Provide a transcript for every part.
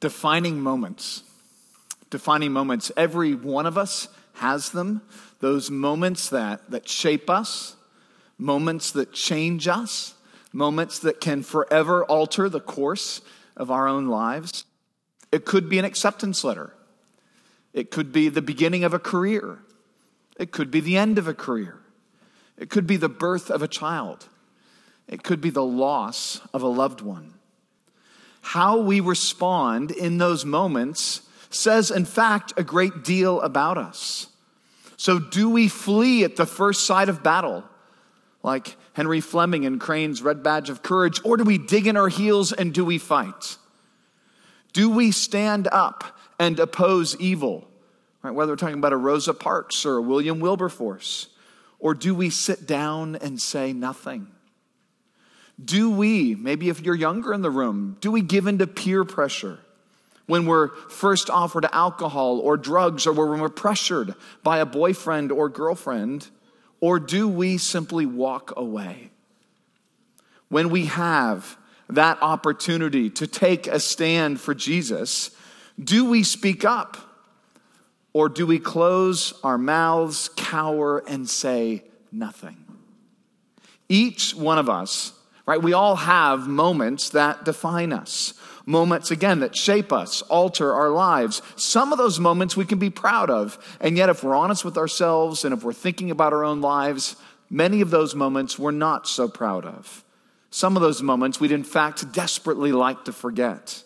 Defining moments. Defining moments. Every one of us has them. Those moments that, that shape us, moments that change us, moments that can forever alter the course of our own lives. It could be an acceptance letter. It could be the beginning of a career. It could be the end of a career. It could be the birth of a child. It could be the loss of a loved one. How we respond in those moments says, in fact, a great deal about us. So, do we flee at the first sight of battle, like Henry Fleming in Crane's Red Badge of Courage, or do we dig in our heels and do we fight? Do we stand up and oppose evil? Right, whether we're talking about a Rosa Parks or a William Wilberforce, or do we sit down and say nothing? Do we, maybe if you're younger in the room, do we give in to peer pressure when we're first offered alcohol or drugs or when we're pressured by a boyfriend or girlfriend? Or do we simply walk away? When we have that opportunity to take a stand for Jesus, do we speak up? Or do we close our mouths, cower, and say nothing? Each one of us, right, we all have moments that define us. Moments, again, that shape us, alter our lives. Some of those moments we can be proud of. And yet, if we're honest with ourselves and if we're thinking about our own lives, many of those moments we're not so proud of. Some of those moments we'd, in fact, desperately like to forget.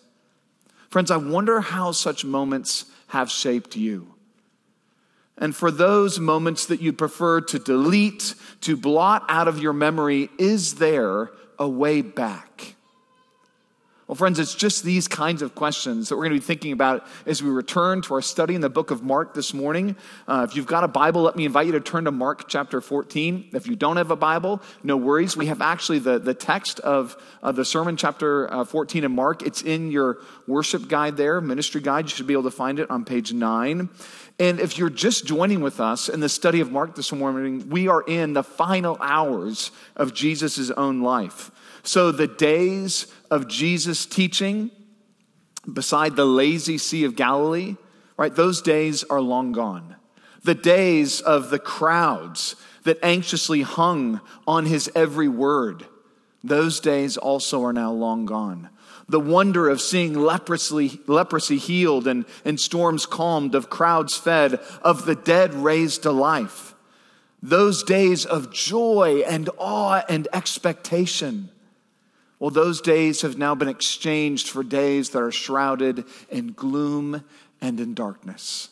Friends, I wonder how such moments have shaped you. And for those moments that you prefer to delete, to blot out of your memory, is there a way back? Well, friends, it's just these kinds of questions that we're going to be thinking about as we return to our study in the book of Mark this morning. Uh, if you've got a Bible, let me invite you to turn to Mark chapter 14. If you don't have a Bible, no worries. We have actually the, the text of the sermon, chapter uh, 14 in Mark. It's in your worship guide there, ministry guide. You should be able to find it on page 9. And if you're just joining with us in the study of Mark this morning, we are in the final hours of Jesus' own life. So the days of Jesus teaching beside the lazy Sea of Galilee, right, those days are long gone. The days of the crowds that anxiously hung on his every word, those days also are now long gone. The wonder of seeing leprosy, leprosy healed and, and storms calmed, of crowds fed, of the dead raised to life. Those days of joy and awe and expectation well, those days have now been exchanged for days that are shrouded in gloom and in darkness.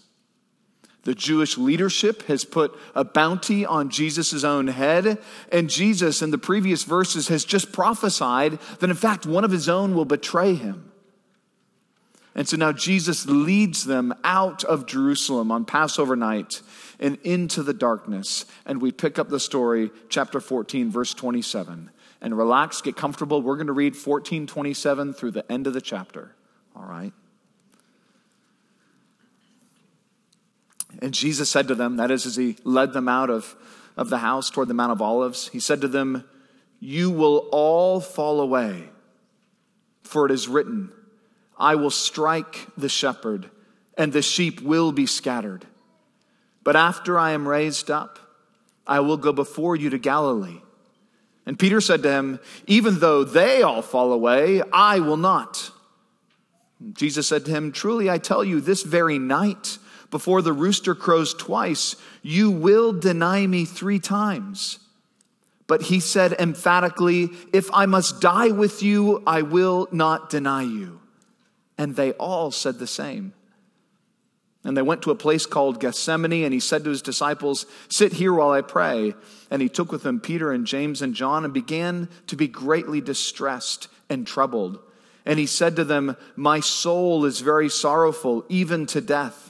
The Jewish leadership has put a bounty on Jesus' own head, and Jesus, in the previous verses, has just prophesied that, in fact, one of his own will betray him. And so now Jesus leads them out of Jerusalem on Passover night and into the darkness. And we pick up the story, chapter 14, verse 27 and relax, get comfortable. We're going to read 1427 through the end of the chapter. All right? And Jesus said to them, that is, as he led them out of, of the house toward the Mount of Olives, he said to them, You will all fall away, for it is written, I will strike the shepherd, and the sheep will be scattered. But after I am raised up, I will go before you to Galilee. And Peter said to him, Even though they all fall away, I will not. Jesus said to him, Truly I tell you, this very night, before the rooster crows twice, you will deny me three times. But he said emphatically, If I must die with you, I will not deny you. And they all said the same. And they went to a place called Gethsemane, and he said to his disciples, Sit here while I pray. And he took with him Peter and James and John and began to be greatly distressed and troubled. And he said to them, My soul is very sorrowful, even to death.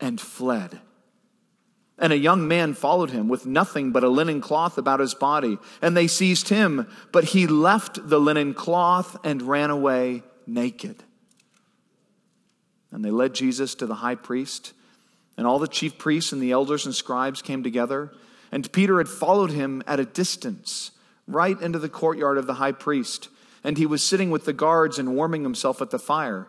and fled. And a young man followed him with nothing but a linen cloth about his body. And they seized him, but he left the linen cloth and ran away naked. And they led Jesus to the high priest. And all the chief priests and the elders and scribes came together. And Peter had followed him at a distance, right into the courtyard of the high priest. And he was sitting with the guards and warming himself at the fire.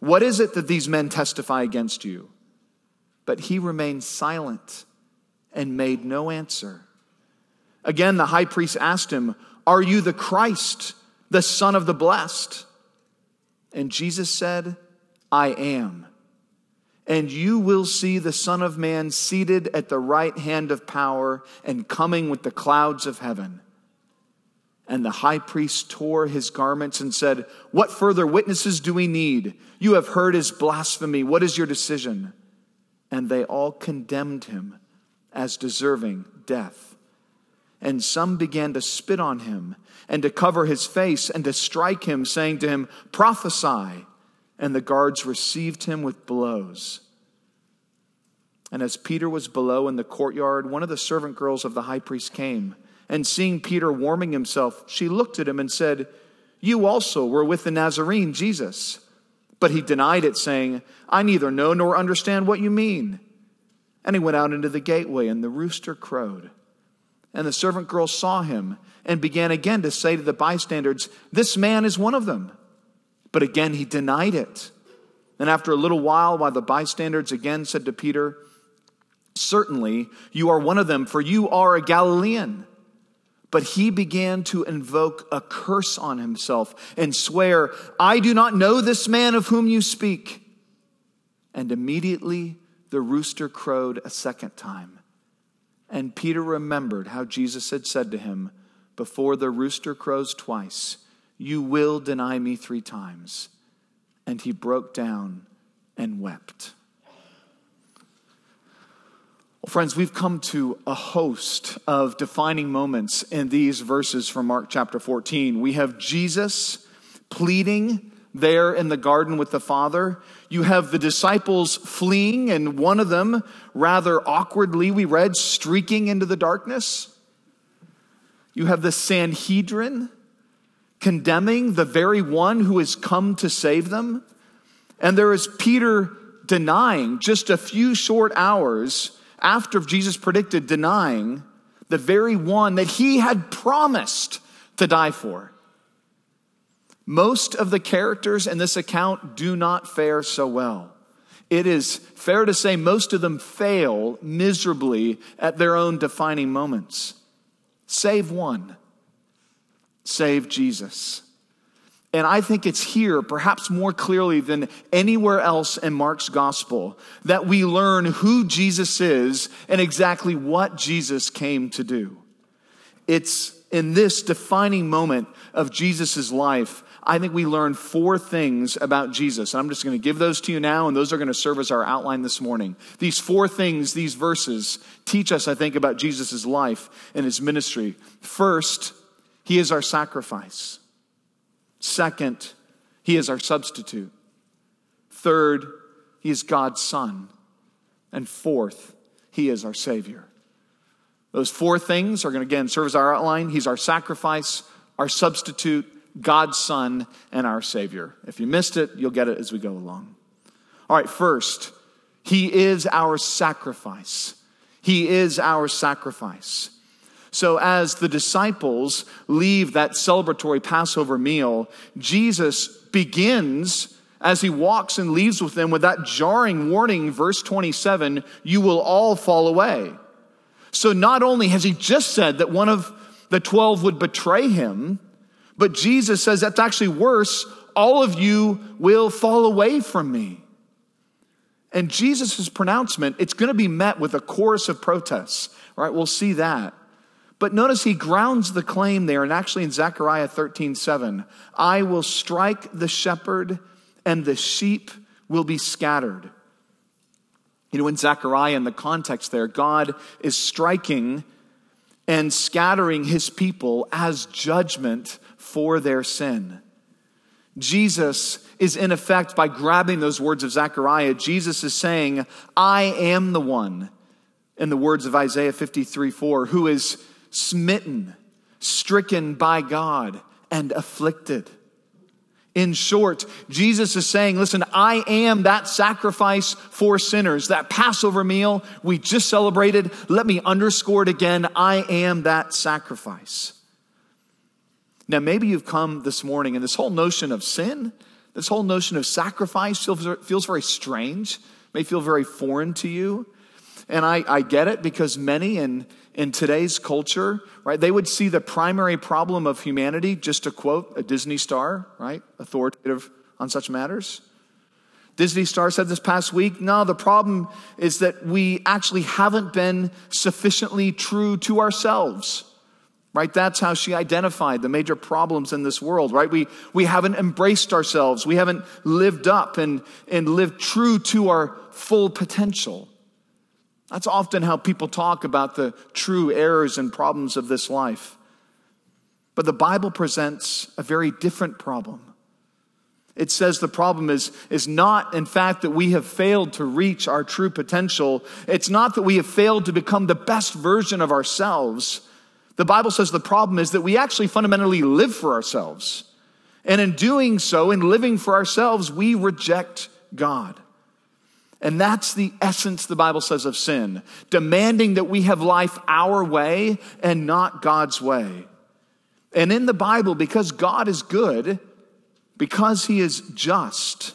What is it that these men testify against you? But he remained silent and made no answer. Again, the high priest asked him, Are you the Christ, the Son of the Blessed? And Jesus said, I am. And you will see the Son of Man seated at the right hand of power and coming with the clouds of heaven. And the high priest tore his garments and said, What further witnesses do we need? You have heard his blasphemy. What is your decision? And they all condemned him as deserving death. And some began to spit on him and to cover his face and to strike him, saying to him, Prophesy. And the guards received him with blows. And as Peter was below in the courtyard, one of the servant girls of the high priest came and seeing Peter warming himself, she looked at him and said, You also were with the Nazarene, Jesus. But he denied it, saying, I neither know nor understand what you mean. And he went out into the gateway, and the rooster crowed. And the servant girl saw him and began again to say to the bystanders, This man is one of them. But again he denied it. And after a little while, while the bystanders again said to Peter, Certainly you are one of them, for you are a Galilean. But he began to invoke a curse on himself and swear, I do not know this man of whom you speak. And immediately the rooster crowed a second time. And Peter remembered how Jesus had said to him, Before the rooster crows twice, you will deny me three times. And he broke down and wept. Well, friends, we've come to a host of defining moments in these verses from Mark chapter 14. We have Jesus pleading there in the garden with the Father. You have the disciples fleeing, and one of them, rather awkwardly, we read, streaking into the darkness. You have the Sanhedrin condemning the very one who has come to save them. And there is Peter denying just a few short hours after Jesus predicted denying the very one that he had promised to die for. Most of the characters in this account do not fare so well. it is fair to say most of them fail miserably at their own defining moments. Save one. Save Jesus. And I think it's here, perhaps more clearly than anywhere else in Mark's gospel, that we learn who Jesus is and exactly what Jesus came to do. It's in this defining moment of Jesus' life, I think we learn four things about Jesus. And I'm just going to give those to you now, and those are going to serve as our outline this morning. These four things, these verses, teach us, I think, about Jesus' life and his ministry. First, he is our sacrifice. Second, he is our substitute. Third, he is God's son. And fourth, he is our Savior. Those four things are going to again serve as our outline. He's our sacrifice, our substitute, God's Son, and our Savior. If you missed it, you'll get it as we go along. All right, first, He is our sacrifice. He is our sacrifice. So, as the disciples leave that celebratory Passover meal, Jesus begins as he walks and leaves with them with that jarring warning, verse 27 you will all fall away. So, not only has he just said that one of the 12 would betray him, but Jesus says that's actually worse. All of you will fall away from me. And Jesus' pronouncement, it's going to be met with a chorus of protests. Right, we'll see that. But notice he grounds the claim there, and actually in Zechariah 13, 7, I will strike the shepherd, and the sheep will be scattered. You know, in Zechariah, in the context there, God is striking and scattering his people as judgment for their sin. Jesus is in effect, by grabbing those words of Zechariah, Jesus is saying, I am the one, in the words of Isaiah 53 4, who is smitten, stricken by God, and afflicted. In short, Jesus is saying, listen, I am that sacrifice for sinners, that Passover meal we just celebrated. Let me underscore it again. I am that sacrifice. Now, maybe you've come this morning and this whole notion of sin, this whole notion of sacrifice feels, feels very strange, may feel very foreign to you. And I, I get it because many in, in today's culture, right, they would see the primary problem of humanity, just to quote a Disney star, right, authoritative on such matters. Disney star said this past week, no, the problem is that we actually haven't been sufficiently true to ourselves. Right? That's how she identified the major problems in this world, right? We, we haven't embraced ourselves. We haven't lived up and, and lived true to our full potential. That's often how people talk about the true errors and problems of this life. But the Bible presents a very different problem. It says the problem is, is not, in fact, that we have failed to reach our true potential. It's not that we have failed to become the best version of ourselves. The Bible says the problem is that we actually fundamentally live for ourselves. And in doing so, in living for ourselves, we reject God. And that's the essence, the Bible says, of sin demanding that we have life our way and not God's way. And in the Bible, because God is good, because He is just,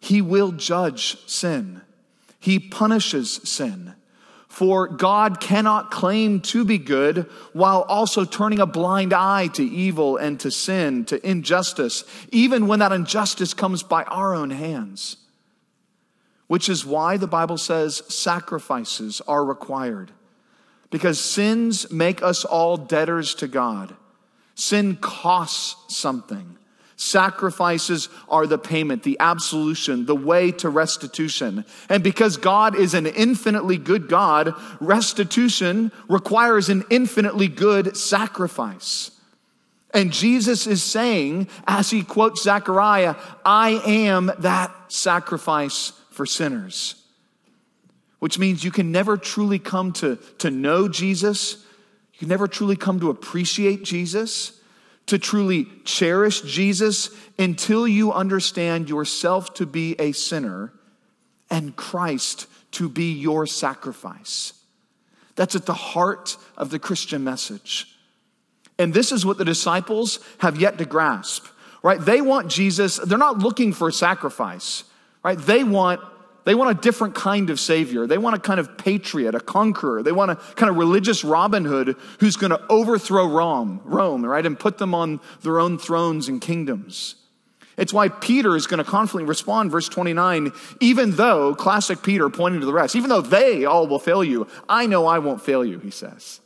He will judge sin, He punishes sin. For God cannot claim to be good while also turning a blind eye to evil and to sin, to injustice, even when that injustice comes by our own hands which is why the Bible says sacrifices are required. Because sins make us all debtors to God. Sin costs something. Sacrifices are the payment, the absolution, the way to restitution. And because God is an infinitely good God, restitution requires an infinitely good sacrifice. And Jesus is saying, as he quotes Zechariah, I am that sacrifice for sinners. Which means you can never truly come to, to know Jesus. You can never truly come to appreciate Jesus, to truly cherish Jesus until you understand yourself to be a sinner and Christ to be your sacrifice. That's at the heart of the Christian message. And this is what the disciples have yet to grasp, right? They want Jesus, they're not looking for a sacrifice. Right? They want they want a different kind of savior. They want a kind of patriot, a conqueror. They want a kind of religious Robin Hood who's going to overthrow Rome, Rome, right, and put them on their own thrones and kingdoms. It's why Peter is going to confidently respond, verse 29, even though, classic Peter pointing to the rest, even though they all will fail you, I know I won't fail you, he says.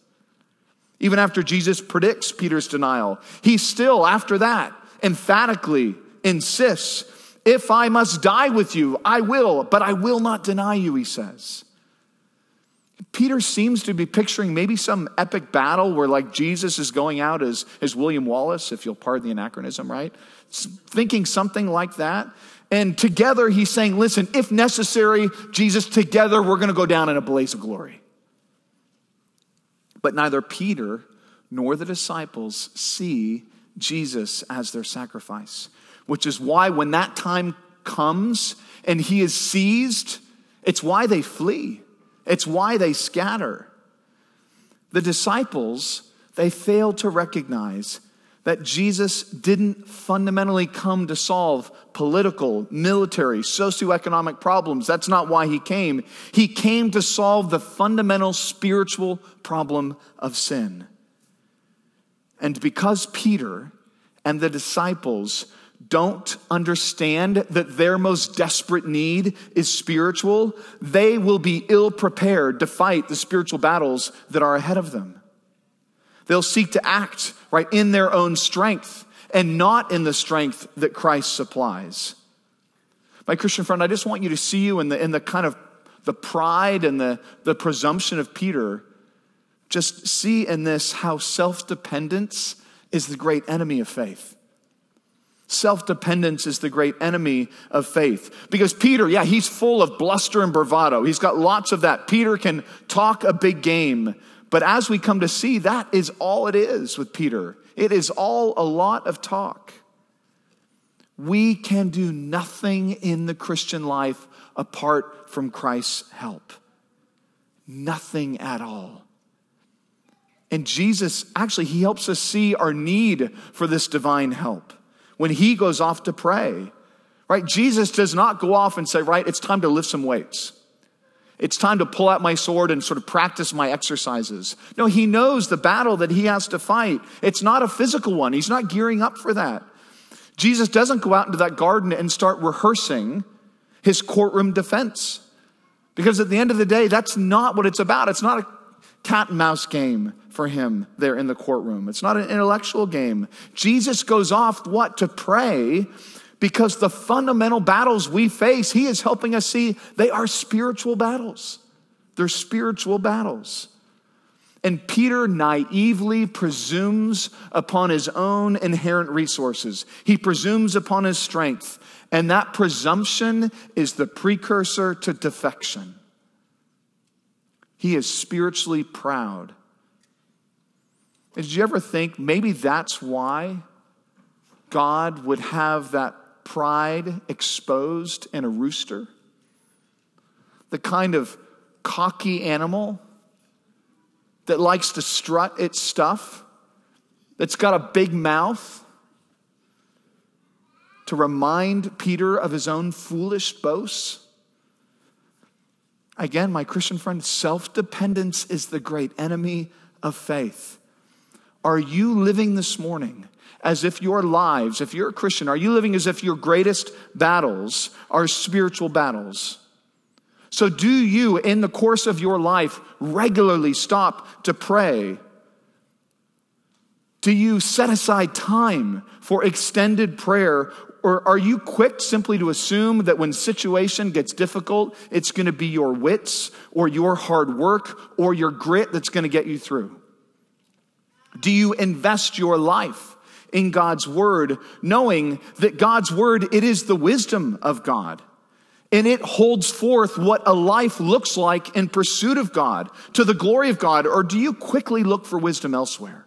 Even after Jesus predicts Peter's denial, he still, after that, emphatically insists if I must die with you, I will, but I will not deny you, he says. Peter seems to be picturing maybe some epic battle where, like, Jesus is going out as, as William Wallace, if you'll pardon the anachronism, right? Thinking something like that. And together he's saying, listen, if necessary, Jesus, together we're going to go down in a blaze of glory. But neither Peter nor the disciples see Jesus as their sacrifice which is why when that time comes and he is seized, it's why they flee. It's why they scatter. The disciples, they fail to recognize that Jesus didn't fundamentally come to solve political, military, socioeconomic problems. That's not why he came. He came to solve the fundamental spiritual problem of sin. And because Peter and the disciples don't understand that their most desperate need is spiritual, they will be ill prepared to fight the spiritual battles that are ahead of them. They'll seek to act right in their own strength and not in the strength that Christ supplies. My Christian friend, I just want you to see you in the, in the kind of the pride and the, the presumption of Peter. Just see in this how self dependence is the great enemy of faith. Self dependence is the great enemy of faith. Because Peter, yeah, he's full of bluster and bravado. He's got lots of that. Peter can talk a big game. But as we come to see, that is all it is with Peter. It is all a lot of talk. We can do nothing in the Christian life apart from Christ's help. Nothing at all. And Jesus, actually, he helps us see our need for this divine help when he goes off to pray. Right? Jesus does not go off and say, right, it's time to lift some weights. It's time to pull out my sword and sort of practice my exercises. No, he knows the battle that he has to fight. It's not a physical one. He's not gearing up for that. Jesus doesn't go out into that garden and start rehearsing his courtroom defense. Because at the end of the day, that's not what it's about. It's not a cat and mouse game for him there in the courtroom. It's not an intellectual game. Jesus goes off what? To pray because the fundamental battles we face, he is helping us see they are spiritual battles. They're spiritual battles. And Peter naively presumes upon his own inherent resources. He presumes upon his strength. And that presumption is the precursor to defection. He is spiritually proud. Did you ever think maybe that's why God would have that pride exposed in a rooster? The kind of cocky animal that likes to strut its stuff, that's got a big mouth to remind Peter of his own foolish boasts. Again, my Christian friend, self dependence is the great enemy of faith. Are you living this morning as if your lives, if you're a Christian, are you living as if your greatest battles are spiritual battles? So, do you, in the course of your life, regularly stop to pray? Do you set aside time for extended prayer or are you quick simply to assume that when situation gets difficult, it's going to be your wits or your hard work or your grit that's going to get you through? Do you invest your life in God's word, knowing that God's word, it is the wisdom of God? And it holds forth what a life looks like in pursuit of God, to the glory of God, or do you quickly look for wisdom elsewhere?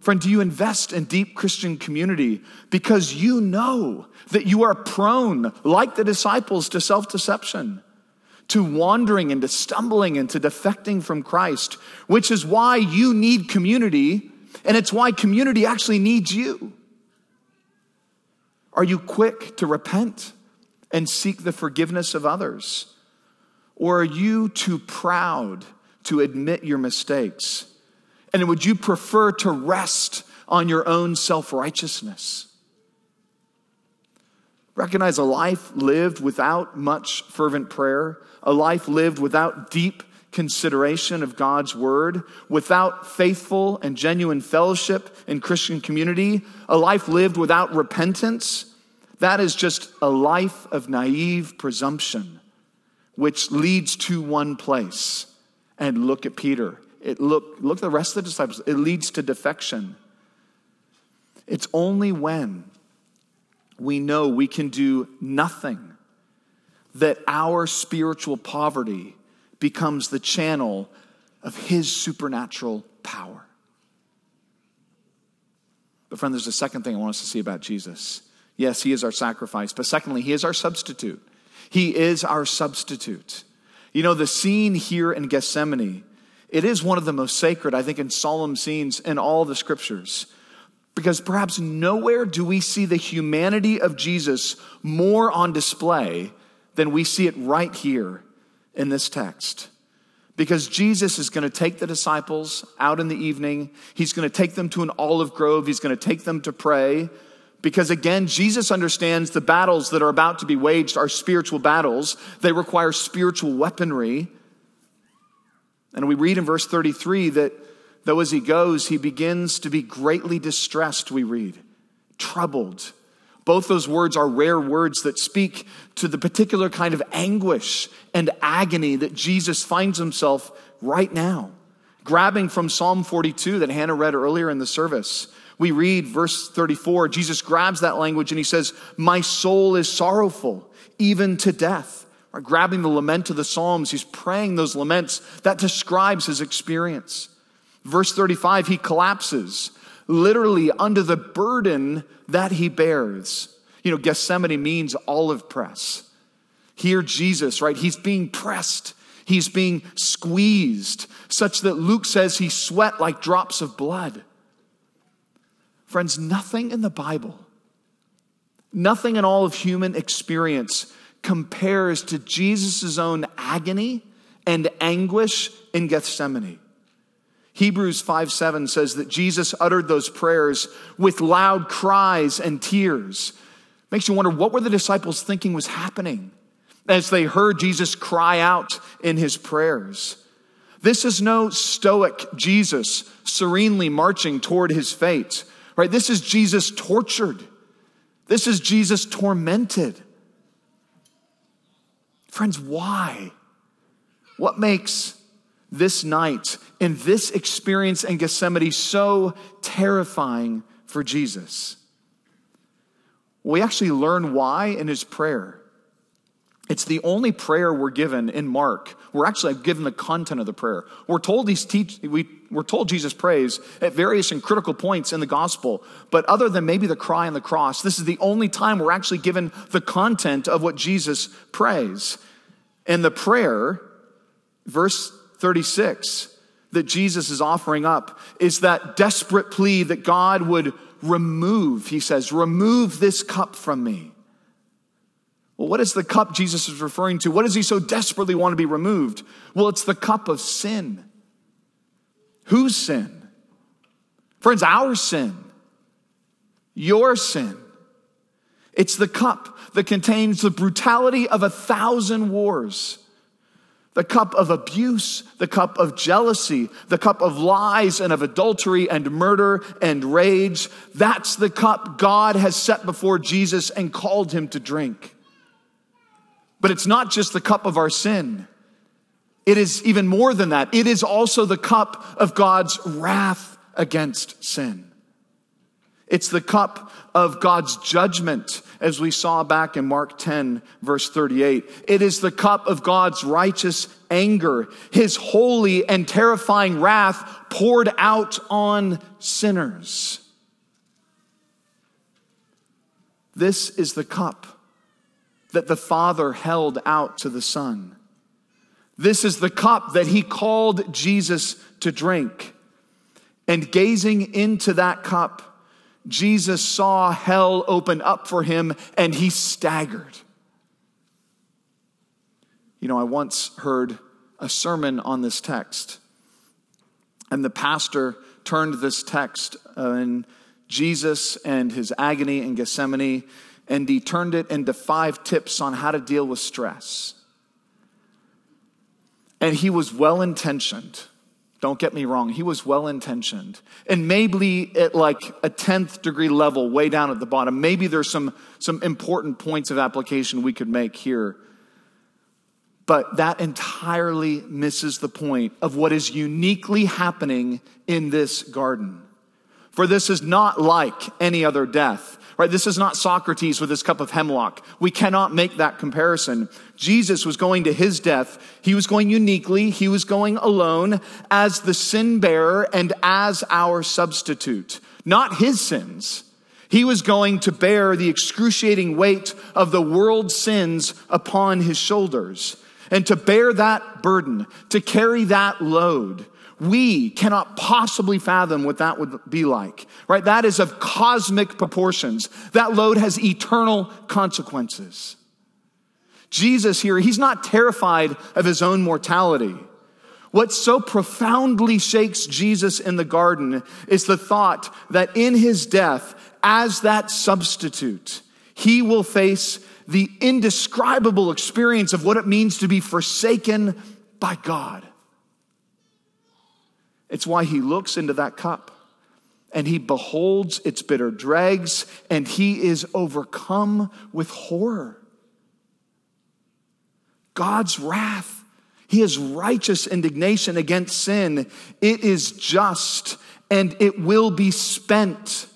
Friend, do you invest in deep Christian community because you know that you are prone, like the disciples, to self deception, to wandering and to stumbling and to defecting from Christ, which is why you need community, and it's why community actually needs you? Are you quick to repent and seek the forgiveness of others? Or are you too proud to admit your mistakes? And would you prefer to rest on your own self righteousness? Recognize a life lived without much fervent prayer, a life lived without deep consideration of God's word, without faithful and genuine fellowship in Christian community, a life lived without repentance, that is just a life of naive presumption, which leads to one place. And look at Peter. It look, look at the rest of the disciples. It leads to defection. It's only when we know we can do nothing that our spiritual poverty becomes the channel of his supernatural power. But, friend, there's a second thing I want us to see about Jesus. Yes, he is our sacrifice, but secondly, he is our substitute. He is our substitute. You know, the scene here in Gethsemane, it is one of the most sacred, I think, and solemn scenes in all the scriptures. Because perhaps nowhere do we see the humanity of Jesus more on display than we see it right here in this text. Because Jesus is going to take the disciples out in the evening. He's going to take them to an olive grove. He's going to take them to pray. Because again, Jesus understands the battles that are about to be waged are spiritual battles. They require spiritual weaponry. And we read in verse 33 that though as he goes, he begins to be greatly distressed, we read, troubled. Both those words are rare words that speak to the particular kind of anguish and agony that Jesus finds himself right now. Grabbing from Psalm 42 that Hannah read earlier in the service, we read verse 34. Jesus grabs that language and he says, My soul is sorrowful, even to death. Or grabbing the lament of the Psalms, he's praying those laments that describes his experience. Verse 35, he collapses, literally under the burden that he bears. You know, Gethsemane means olive press. Here, Jesus, right, he's being pressed, he's being squeezed, such that Luke says he sweat like drops of blood. Friends, nothing in the Bible, nothing in all of human experience compares to Jesus' own agony and anguish in Gethsemane. Hebrews 5 7 says that Jesus uttered those prayers with loud cries and tears. Makes you wonder what were the disciples thinking was happening as they heard Jesus cry out in his prayers. This is no stoic Jesus serenely marching toward his fate, right? This is Jesus tortured. This is Jesus tormented. Friends, why? What makes this night in this experience in Gethsemane so terrifying for Jesus? We actually learn why in his prayer. It's the only prayer we're given in Mark. We're actually given the content of the prayer. We're told he's teach, we, we're told Jesus prays at various and critical points in the gospel, but other than maybe the cry on the cross, this is the only time we're actually given the content of what Jesus prays. And the prayer, verse 36 that Jesus is offering up is that desperate plea that God would remove, he says, remove this cup from me. Well, what is the cup Jesus is referring to? What does he so desperately want to be removed? Well, it's the cup of sin. Whose sin? Friends, our sin. Your sin. It's the cup that contains the brutality of a thousand wars the cup of abuse, the cup of jealousy, the cup of lies and of adultery and murder and rage. That's the cup God has set before Jesus and called him to drink. But it's not just the cup of our sin. It is even more than that. It is also the cup of God's wrath against sin. It's the cup of God's judgment, as we saw back in Mark 10, verse 38. It is the cup of God's righteous anger, his holy and terrifying wrath poured out on sinners. This is the cup that the Father held out to the Son. This is the cup that he called Jesus to drink. And gazing into that cup, Jesus saw hell open up for him and he staggered. You know, I once heard a sermon on this text, and the pastor turned this text uh, in Jesus and his agony in Gethsemane, and he turned it into five tips on how to deal with stress. And he was well intentioned. Don't get me wrong, he was well intentioned. And maybe at like a 10th degree level, way down at the bottom, maybe there's some, some important points of application we could make here. But that entirely misses the point of what is uniquely happening in this garden. For this is not like any other death, right? This is not Socrates with his cup of hemlock. We cannot make that comparison. Jesus was going to his death. He was going uniquely. He was going alone as the sin bearer and as our substitute, not his sins. He was going to bear the excruciating weight of the world's sins upon his shoulders. And to bear that burden, to carry that load, we cannot possibly fathom what that would be like, right? That is of cosmic proportions. That load has eternal consequences. Jesus here, he's not terrified of his own mortality. What so profoundly shakes Jesus in the garden is the thought that in his death, as that substitute, he will face the indescribable experience of what it means to be forsaken by God. It's why he looks into that cup and he beholds its bitter dregs and he is overcome with horror. God's wrath, he his righteous indignation against sin, it is just and it will be spent,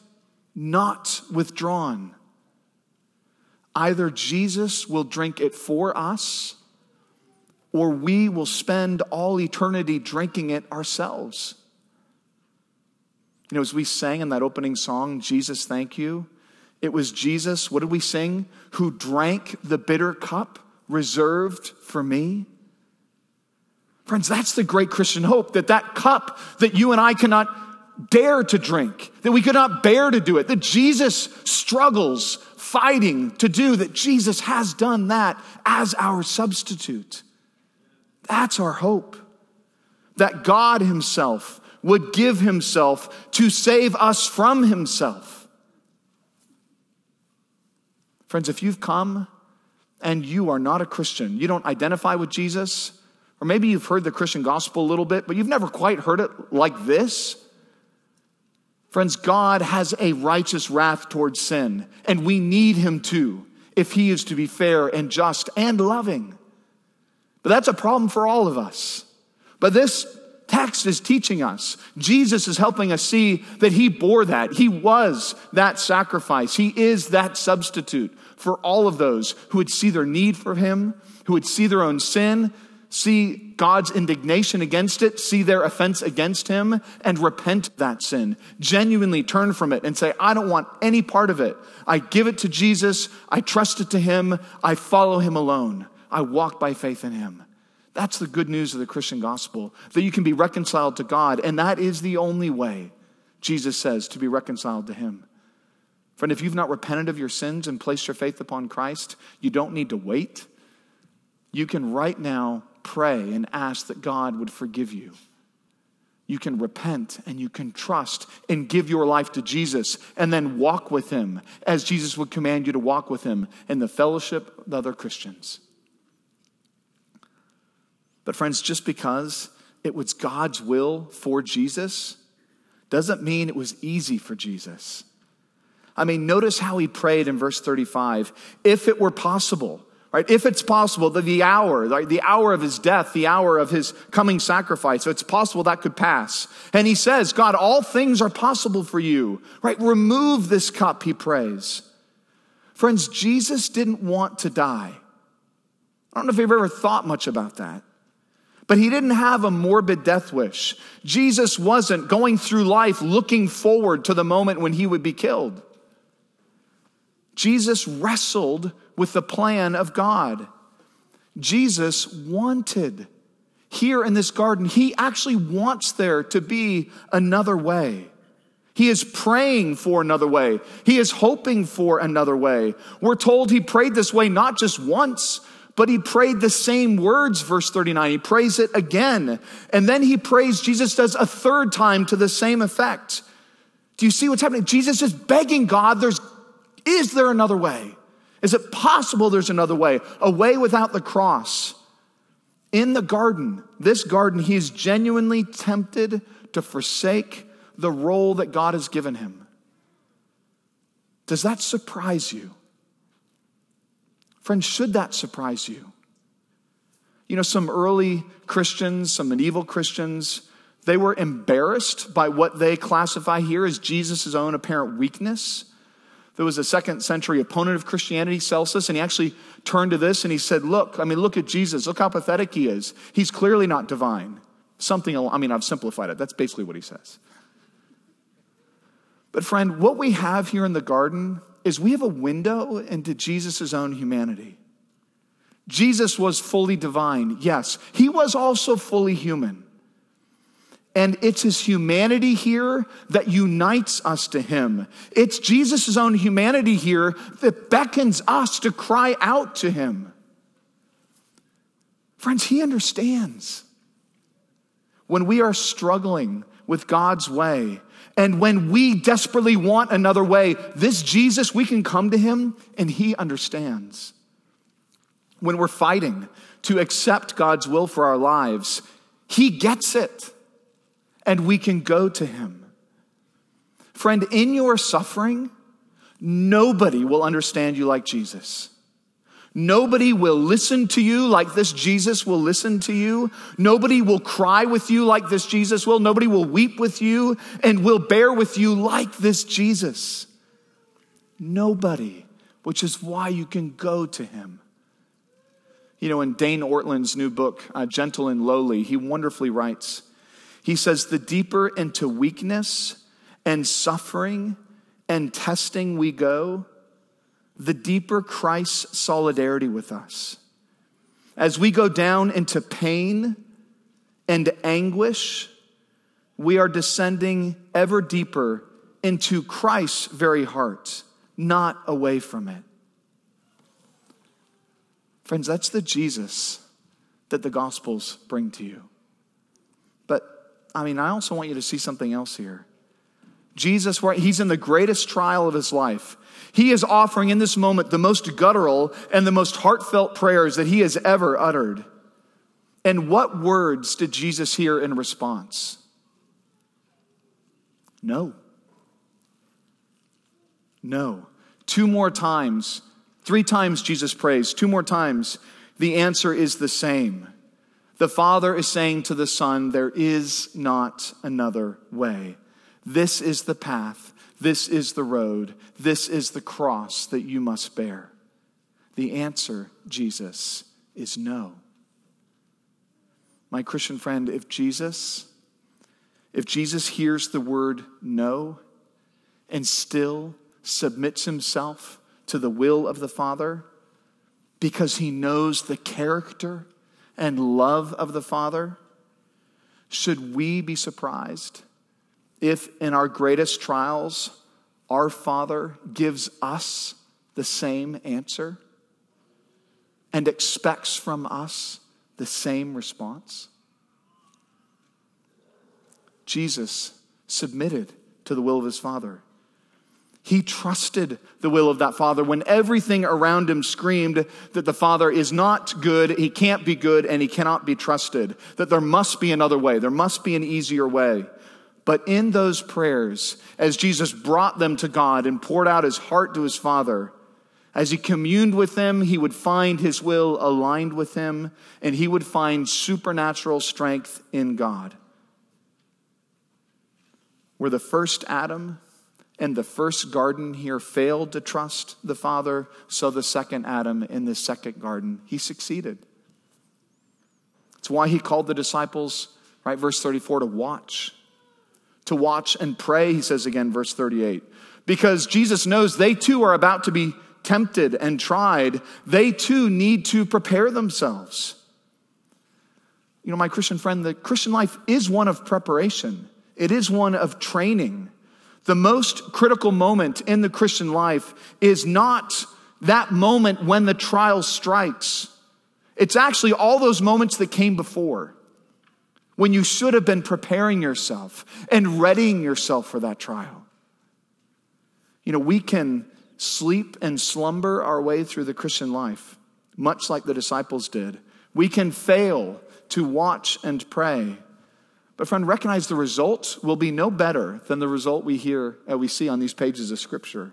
not withdrawn. Either Jesus will drink it for us or we will spend all eternity drinking it ourselves. You know, as we sang in that opening song, Jesus, thank you, it was Jesus, what did we sing? Who drank the bitter cup reserved for me. Friends, that's the great Christian hope that that cup that you and I cannot dare to drink, that we could not bear to do it, that Jesus struggles fighting to do, that Jesus has done that as our substitute. That's our hope. That God Himself would give Himself to save us from Himself. Friends, if you've come and you are not a Christian, you don't identify with Jesus, or maybe you've heard the Christian gospel a little bit, but you've never quite heard it like this. Friends, God has a righteous wrath towards sin, and we need Him too, if He is to be fair and just and loving. But that's a problem for all of us. But this text is teaching us. Jesus is helping us see that he bore that. He was that sacrifice. He is that substitute for all of those who would see their need for him, who would see their own sin, see God's indignation against it, see their offense against him, and repent that sin. Genuinely turn from it and say, I don't want any part of it. I give it to Jesus. I trust it to him. I follow him alone. I walk by faith in him. That's the good news of the Christian gospel, that you can be reconciled to God, and that is the only way, Jesus says, to be reconciled to him. Friend, if you've not repented of your sins and placed your faith upon Christ, you don't need to wait. You can right now pray and ask that God would forgive you. You can repent and you can trust and give your life to Jesus and then walk with Him as Jesus would command you to walk with Him in the fellowship of other Christians. But, friends, just because it was God's will for Jesus doesn't mean it was easy for Jesus. I mean, notice how he prayed in verse 35 if it were possible, right? If it's possible that the hour, right, the hour of his death, the hour of his coming sacrifice, so it's possible that could pass. And he says, God, all things are possible for you, right? Remove this cup, he prays. Friends, Jesus didn't want to die. I don't know if you've ever thought much about that. But he didn't have a morbid death wish. Jesus wasn't going through life looking forward to the moment when he would be killed. Jesus wrestled with the plan of God. Jesus wanted here in this garden, he actually wants there to be another way. He is praying for another way. He is hoping for another way. We're told he prayed this way not just once, but he prayed the same words, verse 39. He prays it again. And then he prays, Jesus does a third time to the same effect. Do you see what's happening? Jesus is begging God, there's, is there another way? Is it possible there's another way? A way without the cross. In the garden, this garden, he is genuinely tempted to forsake the role that God has given him. Does that surprise you? Friends, should that surprise you? You know, some early Christians, some medieval Christians, they were embarrassed by what they classify here as Jesus' own apparent weakness. There was a second century opponent of Christianity, Celsus, and he actually turned to this and he said, Look, I mean, look at Jesus. Look how pathetic he is. He's clearly not divine. Something, I mean, I've simplified it. That's basically what he says. But, friend, what we have here in the garden is we have a window into Jesus' own humanity. Jesus was fully divine, yes. He was also fully human. And it's his humanity here that unites us to him. It's Jesus' own humanity here that beckons us to cry out to him. Friends, he understands. When we are struggling with God's way, and when we desperately want another way, this Jesus, we can come to him and he understands. When we're fighting to accept God's will for our lives, he gets it and we can go to him. Friend, in your suffering, nobody will understand you like Jesus. Nobody will listen to you like this Jesus will listen to you. Nobody will cry with you like this Jesus will. Nobody will weep with you and will bear with you like this Jesus. Nobody, which is why you can go to him. You know, in Dane Ortlund's new book, uh, Gentle and Lowly, he wonderfully writes he says, the deeper into weakness and suffering and testing we go, the deeper Christ's solidarity with us. As we go down into pain and anguish, we are descending ever deeper into Christ's very heart, not away from it. Friends, that's the Jesus that the Gospels bring to you. But I mean, I also want you to see something else here. Jesus, he's in the greatest trial of his life. He is offering in this moment the most guttural and the most heartfelt prayers that he has ever uttered. And what words did Jesus hear in response? No. No. Two more times, three times Jesus prays, two more times, the answer is the same. The Father is saying to the Son, There is not another way. This is the path. This is the road. This is the cross that you must bear. The answer, Jesus, is no. My Christian friend, if Jesus, if Jesus hears the word no and still submits himself to the will of the Father because he knows the character and love of the Father, should we be surprised if in our greatest trials, our Father gives us the same answer and expects from us the same response? Jesus submitted to the will of his Father. He trusted the will of that father when everything around him screamed that the father is not good, he can't be good, and he cannot be trusted, that there must be another way, there must be an easier way. But in those prayers, as Jesus brought them to God and poured out his heart to his father, as he communed with them, he would find his will aligned with him, and he would find supernatural strength in God. Where the first Adam and the first garden here failed to trust the Father, so the second Adam in the second garden, he succeeded. It's why he called the disciples, right, verse 34, to watch. To watch and pray, he says again, verse 38. Because Jesus knows they too are about to be tempted and tried. They too need to prepare themselves. You know, my Christian friend, the Christian life is one of preparation, it is one of training. The most critical moment in the Christian life is not that moment when the trial strikes. It's actually all those moments that came before when you should have been preparing yourself and readying yourself for that trial. You know, we can sleep and slumber our way through the Christian life, much like the disciples did. We can fail to watch and pray. But friend, recognize the result will be no better than the result we hear uh, we see on these pages of scripture.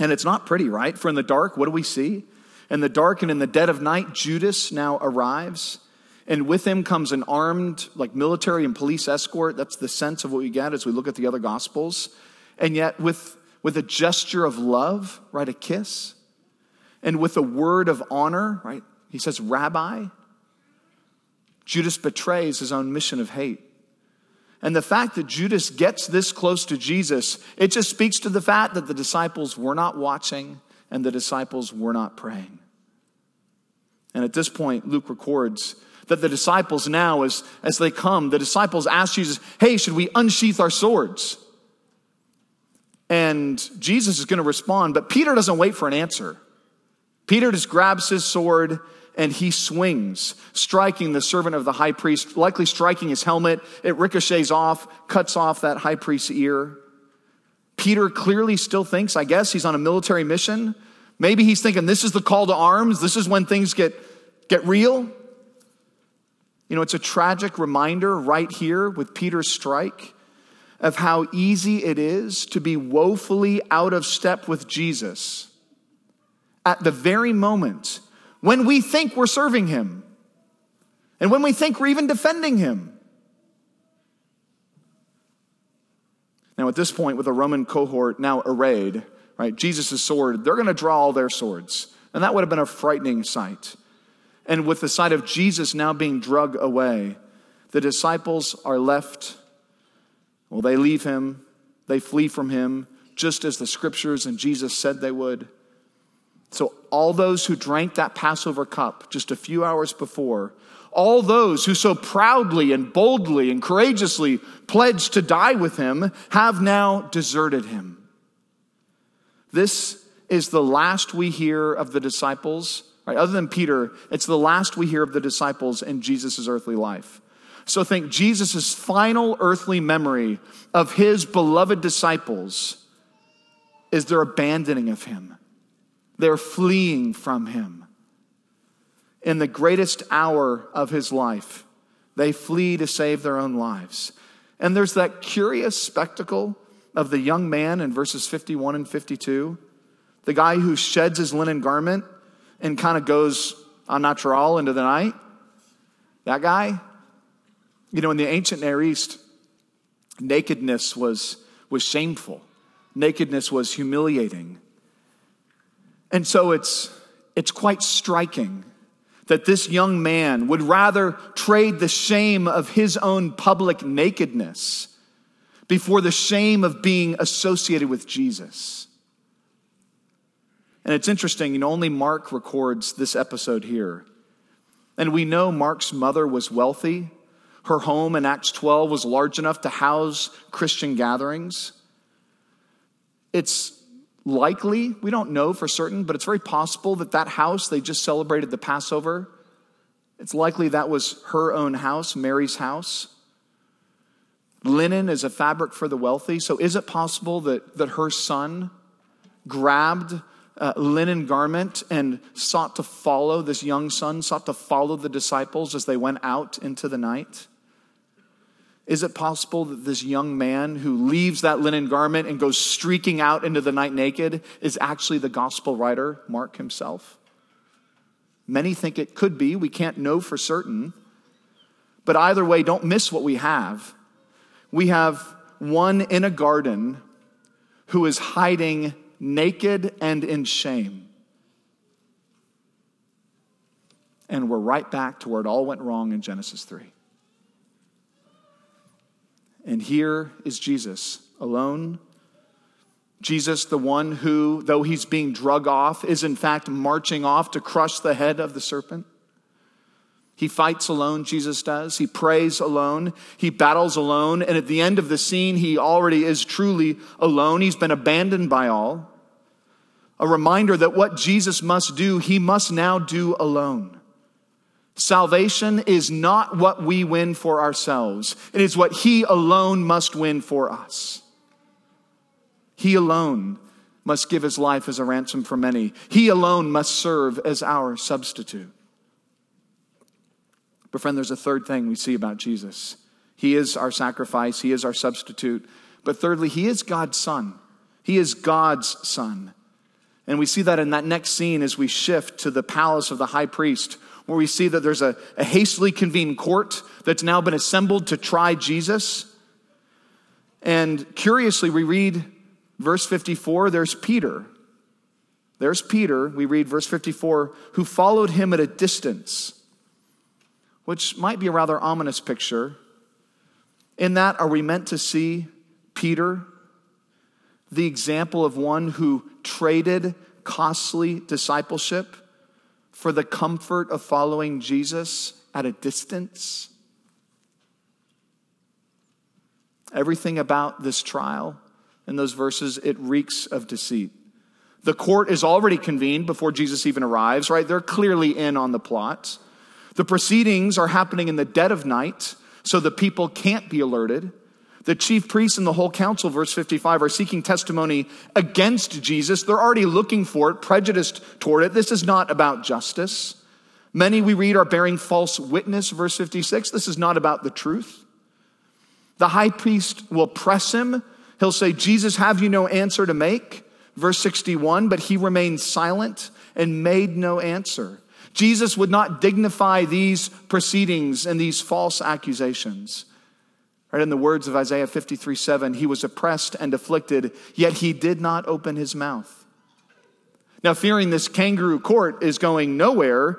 And it's not pretty, right? For in the dark, what do we see? In the dark and in the dead of night, Judas now arrives. And with him comes an armed, like military and police escort. That's the sense of what we get as we look at the other gospels. And yet, with, with a gesture of love, right, a kiss, and with a word of honor, right, he says, Rabbi. Judas betrays his own mission of hate. And the fact that Judas gets this close to Jesus, it just speaks to the fact that the disciples were not watching and the disciples were not praying. And at this point, Luke records that the disciples now, as, as they come, the disciples ask Jesus, Hey, should we unsheath our swords? And Jesus is going to respond, but Peter doesn't wait for an answer. Peter just grabs his sword and he swings, striking the servant of the high priest, likely striking his helmet. It ricochets off, cuts off that high priest's ear. Peter clearly still thinks, I guess, he's on a military mission. Maybe he's thinking this is the call to arms. This is when things get, get real. You know, it's a tragic reminder right here with Peter's strike of how easy it is to be woefully out of step with Jesus at the very moment when we think we're serving him and when we think we're even defending him. Now, at this point, with a Roman cohort now arrayed, right, Jesus' sword, they're going to draw all their swords. And that would have been a frightening sight. And with the sight of Jesus now being drug away, the disciples are left well, they leave him, they flee from him, just as the scriptures and Jesus said they would. So, all those who drank that Passover cup just a few hours before, all those who so proudly and boldly and courageously pledged to die with him, have now deserted him. This is the last we hear of the disciples, right? Other than Peter, it's the last we hear of the disciples in Jesus' earthly life. So think Jesus' final earthly memory of his beloved disciples is their abandoning of him. They're fleeing from him. In the greatest hour of his life, they flee to save their own lives. And there's that curious spectacle of the young man in verses 51 and 52, the guy who sheds his linen garment and kind of goes on natural into the night. That guy, you know, in the ancient Near East, nakedness was, was shameful, nakedness was humiliating. And so it's, it's quite striking that this young man would rather trade the shame of his own public nakedness before the shame of being associated with Jesus. And it's interesting, you know, only Mark records this episode here. And we know Mark's mother was wealthy. Her home in Acts 12 was large enough to house Christian gatherings. It's likely, we don't know for certain, but it's very possible that that house, they just celebrated the Passover. It's likely that was her own house, Mary's house. Linen is a fabric for the wealthy. So is it possible that, that her son grabbed a linen garment and sought to follow, this young son sought to follow the disciples as they went out into the night? Is it possible that this young man who leaves that linen garment and goes streaking out into the night naked is actually the gospel writer, Mark himself? Many think it could be. We can't know for certain. But either way, don't miss what we have. We have one in a garden who is hiding naked and in shame. And we're right back to where it all went wrong in Genesis 3. And here is Jesus alone. Jesus, the one who, though he's being drug off, is in fact marching off to crush the head of the serpent. He fights alone, Jesus does. He prays alone. He battles alone. And at the end of the scene, he already is truly alone. He's been abandoned by all. A reminder that what Jesus must do, he must now do alone. Salvation is not what we win for ourselves, it is what he alone must win for us. He alone must give his life as a ransom for many. He alone must serve as our substitute. But, friend, there's a third thing we see about Jesus. He is our sacrifice, He is our substitute. But thirdly, He is God's Son. He is God's Son. And we see that in that next scene as we shift to the palace of the high priest, where we see that there's a, a hastily convened court that's now been assembled to try Jesus. And curiously, we read verse 54 there's Peter. There's Peter, we read verse 54, who followed him at a distance, which might be a rather ominous picture. In that, are we meant to see Peter, the example of one who traded costly discipleship for the comfort of following Jesus at a distance? Everything about this trial in those verses, it reeks of deceit. The court is already convened before Jesus even arrives, right? They're clearly in on the plot. The proceedings are happening in the dead of night, so the people can't be alerted. The chief priests and the whole council, verse 55, are seeking testimony against Jesus. They're already looking for it, prejudiced toward it. This is not about justice. Many we read are bearing false witness, verse 56. This is not about the truth. The high priest will press him. He'll say, Jesus, have you no answer to make? Verse 61, but he remained silent and made no answer. Jesus would not dignify these proceedings and these false accusations. Right in the words of Isaiah 53 7, he was oppressed and afflicted, yet he did not open his mouth. Now, fearing this kangaroo court is going nowhere,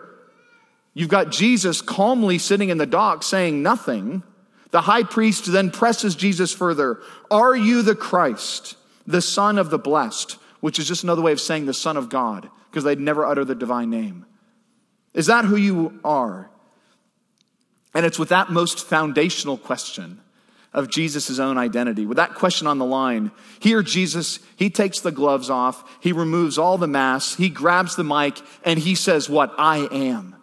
you've got Jesus calmly sitting in the dock saying nothing. The high priest then presses Jesus further Are you the Christ, the Son of the Blessed? Which is just another way of saying the Son of God, because they'd never utter the divine name. Is that who you are? And it's with that most foundational question of Jesus' own identity. With that question on the line, here Jesus, he takes the gloves off, he removes all the masks, he grabs the mic, and he says, What I am.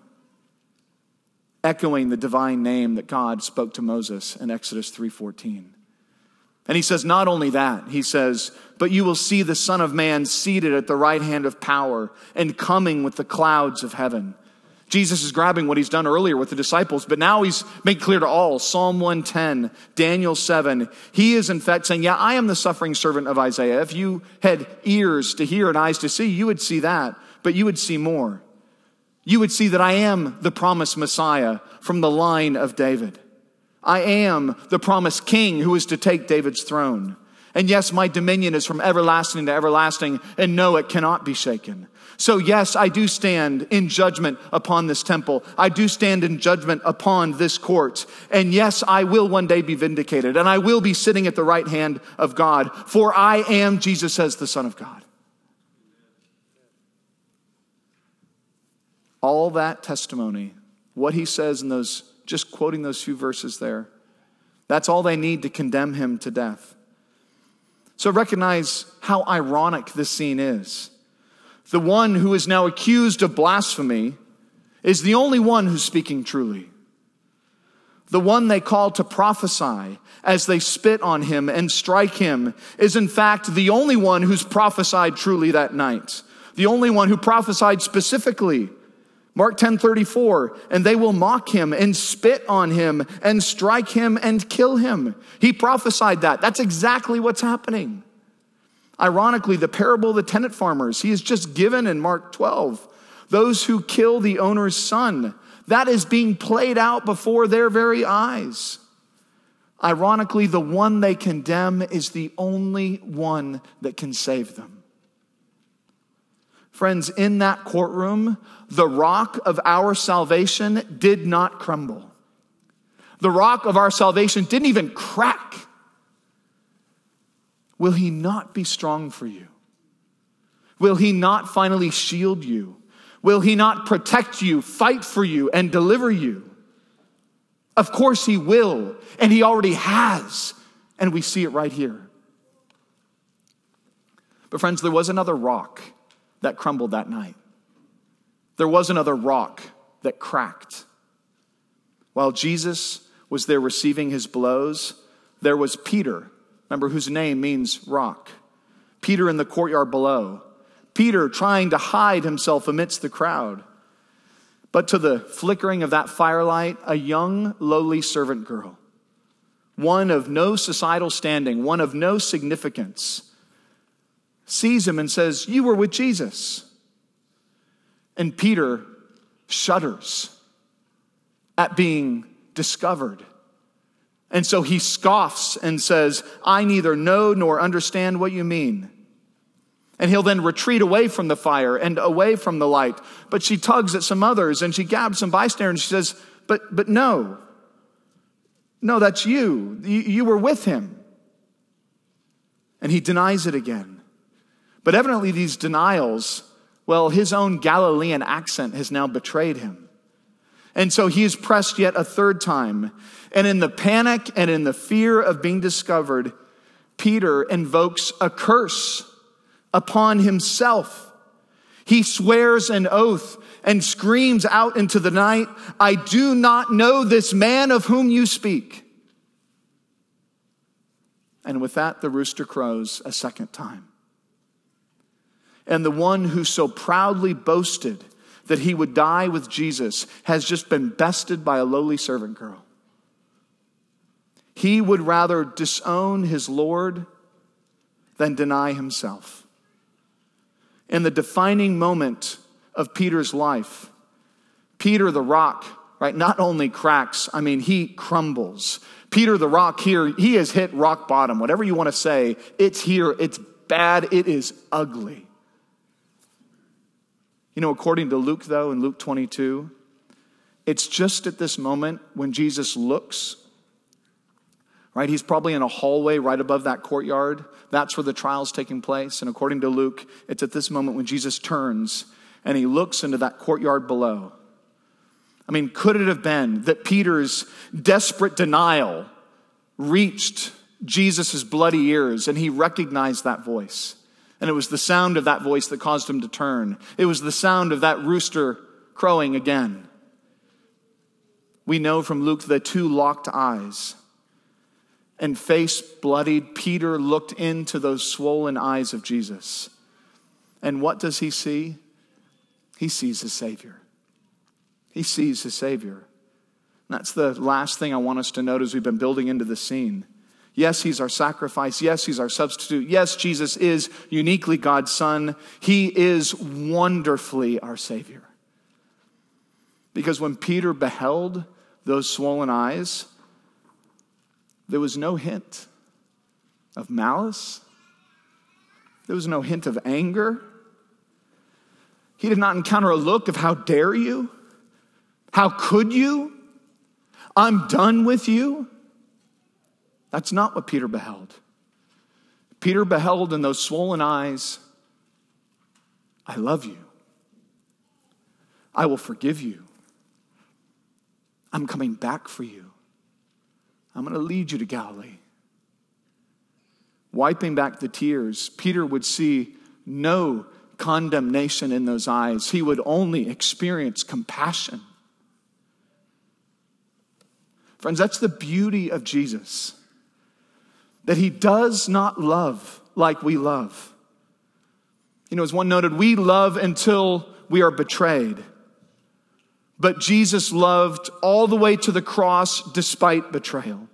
Echoing the divine name that God spoke to Moses in Exodus 3:14. And he says, not only that, he says, but you will see the Son of Man seated at the right hand of power and coming with the clouds of heaven. Jesus is grabbing what he's done earlier with the disciples, but now he's made clear to all Psalm 110, Daniel 7. He is in fact saying, Yeah, I am the suffering servant of Isaiah. If you had ears to hear and eyes to see, you would see that, but you would see more. You would see that I am the promised Messiah from the line of David. I am the promised king who is to take David's throne. And yes, my dominion is from everlasting to everlasting, and no, it cannot be shaken. So, yes, I do stand in judgment upon this temple. I do stand in judgment upon this court. And yes, I will one day be vindicated, and I will be sitting at the right hand of God, for I am, Jesus says, the Son of God. All that testimony, what he says in those, just quoting those few verses there, that's all they need to condemn him to death. So recognize how ironic this scene is the one who is now accused of blasphemy, is the only one who's speaking truly. The one they call to prophesy as they spit on him and strike him is in fact the only one who's prophesied truly that night. The only one who prophesied specifically. Mark 10:34 and they will mock him and spit on him and strike him and kill him. He prophesied that. That's exactly what's happening. Ironically, the parable of the tenant farmers, he is just given in Mark 12. Those who kill the owner's son, that is being played out before their very eyes. Ironically, the one they condemn is the only one that can save them. Friends, in that courtroom, the rock of our salvation did not crumble. The rock of our salvation didn't even crack. Will he not be strong for you? Will he not finally shield you? Will he not protect you, fight for you, and deliver you? Of course he will, and he already has, and we see it right here. But, friends, there was another rock that crumbled that night. There was another rock that cracked. While Jesus was there receiving his blows, there was Peter, remember, whose name means rock. Peter in the courtyard below. Peter trying to hide himself amidst the crowd. But to the flickering of that firelight, a young, lowly servant girl, one of no societal standing, one of no significance, sees him and says, You were with Jesus. And Peter shudders at being discovered. And so he scoffs and says, I neither know nor understand what you mean. And he'll then retreat away from the fire and away from the light. But she tugs at some others and she gabs some bystanders and she says, But, but no. No, that's you. you. You were with him. And he denies it again. But evidently, these denials, well, his own Galilean accent has now betrayed him. And so he is pressed yet a third time. And in the panic and in the fear of being discovered, Peter invokes a curse upon himself. He swears an oath and screams out into the night, I do not know this man of whom you speak. And with that, the rooster crows a second time. And the one who so proudly boasted that he would die with Jesus has just been bested by a lowly servant girl. He would rather disown his Lord than deny himself. In the defining moment of Peter's life, Peter the rock, right, not only cracks, I mean, he crumbles. Peter the rock here, he has hit rock bottom. Whatever you want to say, it's here, it's bad, it is ugly. You know, according to Luke, though, in Luke 22, it's just at this moment when Jesus looks, right? He's probably in a hallway right above that courtyard. That's where the trial's taking place. And according to Luke, it's at this moment when Jesus turns and he looks into that courtyard below. I mean, could it have been that Peter's desperate denial reached Jesus' bloody ears and he recognized that voice? And it was the sound of that voice that caused him to turn. It was the sound of that rooster crowing again. We know from Luke the two locked eyes. And face bloodied, Peter looked into those swollen eyes of Jesus. And what does he see? He sees his Savior. He sees his Savior. that's the last thing I want us to note as we've been building into the scene. Yes, he's our sacrifice. Yes, he's our substitute. Yes, Jesus is uniquely God's Son. He is wonderfully our Savior. Because when Peter beheld those swollen eyes, there was no hint of malice, there was no hint of anger. He did not encounter a look of, How dare you? How could you? I'm done with you. That's not what Peter beheld. Peter beheld in those swollen eyes, I love you. I will forgive you. I'm coming back for you. I'm going to lead you to Galilee. Wiping back the tears, Peter would see no condemnation in those eyes. He would only experience compassion. Friends, that's the beauty of Jesus that he does not love like we love. You know, as one noted, we love until we are betrayed. But Jesus loved all the way to the cross despite betrayal.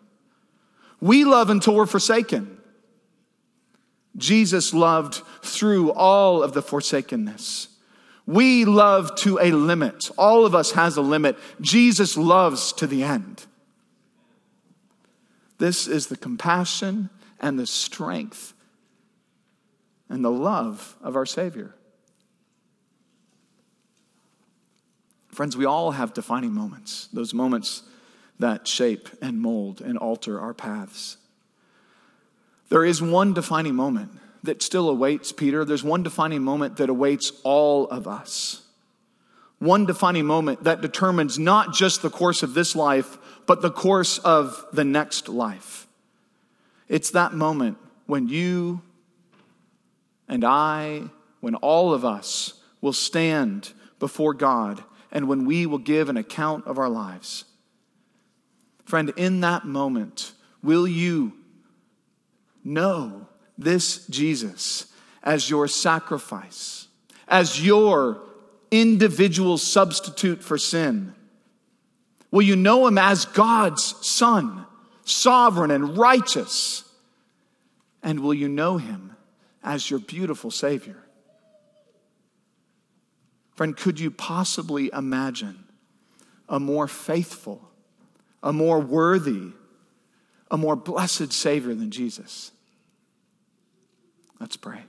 We love until we're forsaken. Jesus loved through all of the forsakenness. We love to a limit. All of us has a limit. Jesus loves to the end. This is the compassion and the strength and the love of our Savior. Friends, we all have defining moments, those moments that shape and mold and alter our paths. There is one defining moment that still awaits Peter. There's one defining moment that awaits all of us. One defining moment that determines not just the course of this life, but the course of the next life. It's that moment when you and I, when all of us will stand before God and when we will give an account of our lives. Friend, in that moment, will you know this Jesus as your sacrifice, as your individual substitute for sin? Will you know him as God's Son, sovereign and righteous? And will you know him as your beautiful Savior? Friend, could you possibly imagine a more faithful, a more worthy, a more blessed Savior than Jesus? Let's pray.